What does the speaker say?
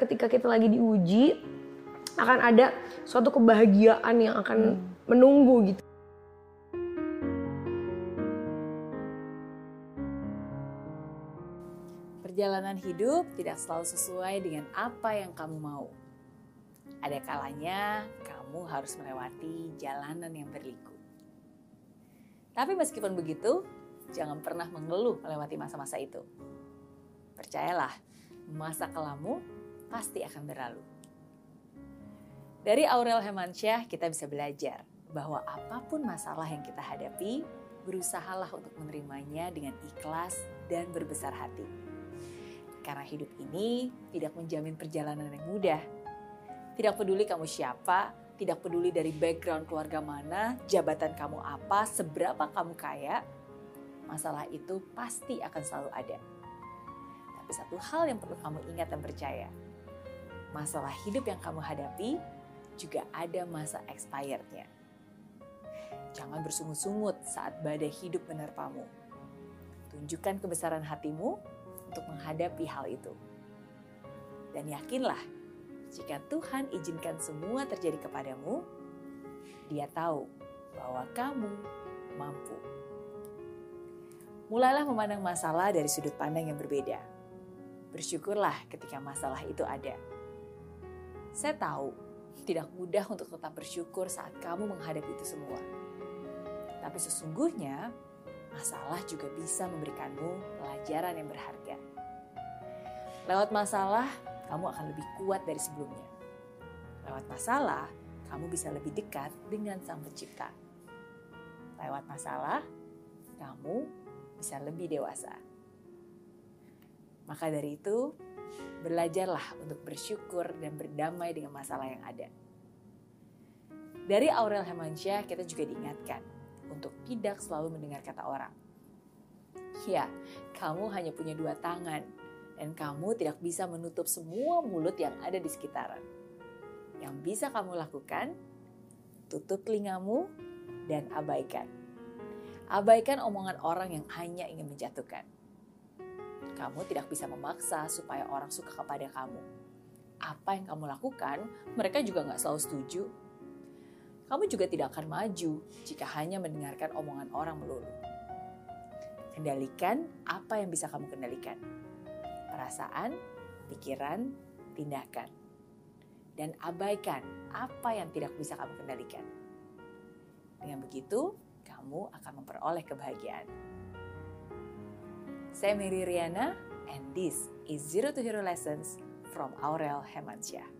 ketika kita lagi diuji akan ada suatu kebahagiaan yang akan menunggu gitu. Perjalanan hidup tidak selalu sesuai dengan apa yang kamu mau. Ada kalanya kamu harus melewati jalanan yang berliku. Tapi meskipun begitu, jangan pernah mengeluh melewati masa-masa itu. Percayalah, masa kelamu pasti akan berlalu. Dari Aurel Hemansyah kita bisa belajar bahwa apa pun masalah yang kita hadapi, berusahalah untuk menerimanya dengan ikhlas dan berbesar hati. Karena hidup ini tidak menjamin perjalanan yang mudah. Tidak peduli kamu siapa, tidak peduli dari background keluarga mana, jabatan kamu apa, seberapa kamu kaya, masalah itu pasti akan selalu ada. Tapi satu hal yang perlu kamu ingat dan percaya, masalah hidup yang kamu hadapi juga ada masa expirednya. Jangan bersungut-sungut saat badai hidup menerpamu. Tunjukkan kebesaran hatimu untuk menghadapi hal itu. Dan yakinlah, jika Tuhan izinkan semua terjadi kepadamu, Dia tahu bahwa kamu mampu. Mulailah memandang masalah dari sudut pandang yang berbeda. Bersyukurlah ketika masalah itu ada. Saya tahu tidak mudah untuk tetap bersyukur saat kamu menghadapi itu semua. Tapi sesungguhnya masalah juga bisa memberikanmu pelajaran yang berharga. Lewat masalah, kamu akan lebih kuat dari sebelumnya. Lewat masalah, kamu bisa lebih dekat dengan Sang Pencipta. Lewat masalah, kamu bisa lebih dewasa. Maka dari itu, belajarlah untuk bersyukur dan berdamai dengan masalah yang ada. Dari Aurel Hemansyah kita juga diingatkan untuk tidak selalu mendengar kata orang. Ya, kamu hanya punya dua tangan dan kamu tidak bisa menutup semua mulut yang ada di sekitaran. Yang bisa kamu lakukan, tutup telingamu dan abaikan. Abaikan omongan orang yang hanya ingin menjatuhkan. Kamu tidak bisa memaksa supaya orang suka kepada kamu. Apa yang kamu lakukan, mereka juga nggak selalu setuju. Kamu juga tidak akan maju jika hanya mendengarkan omongan orang melulu. Kendalikan apa yang bisa kamu kendalikan. Perasaan, pikiran, tindakan. Dan abaikan apa yang tidak bisa kamu kendalikan. Dengan begitu, kamu akan memperoleh kebahagiaan. Saya Mary Riana, and this is Zero to Hero Lessons from Aurel Hemansyah.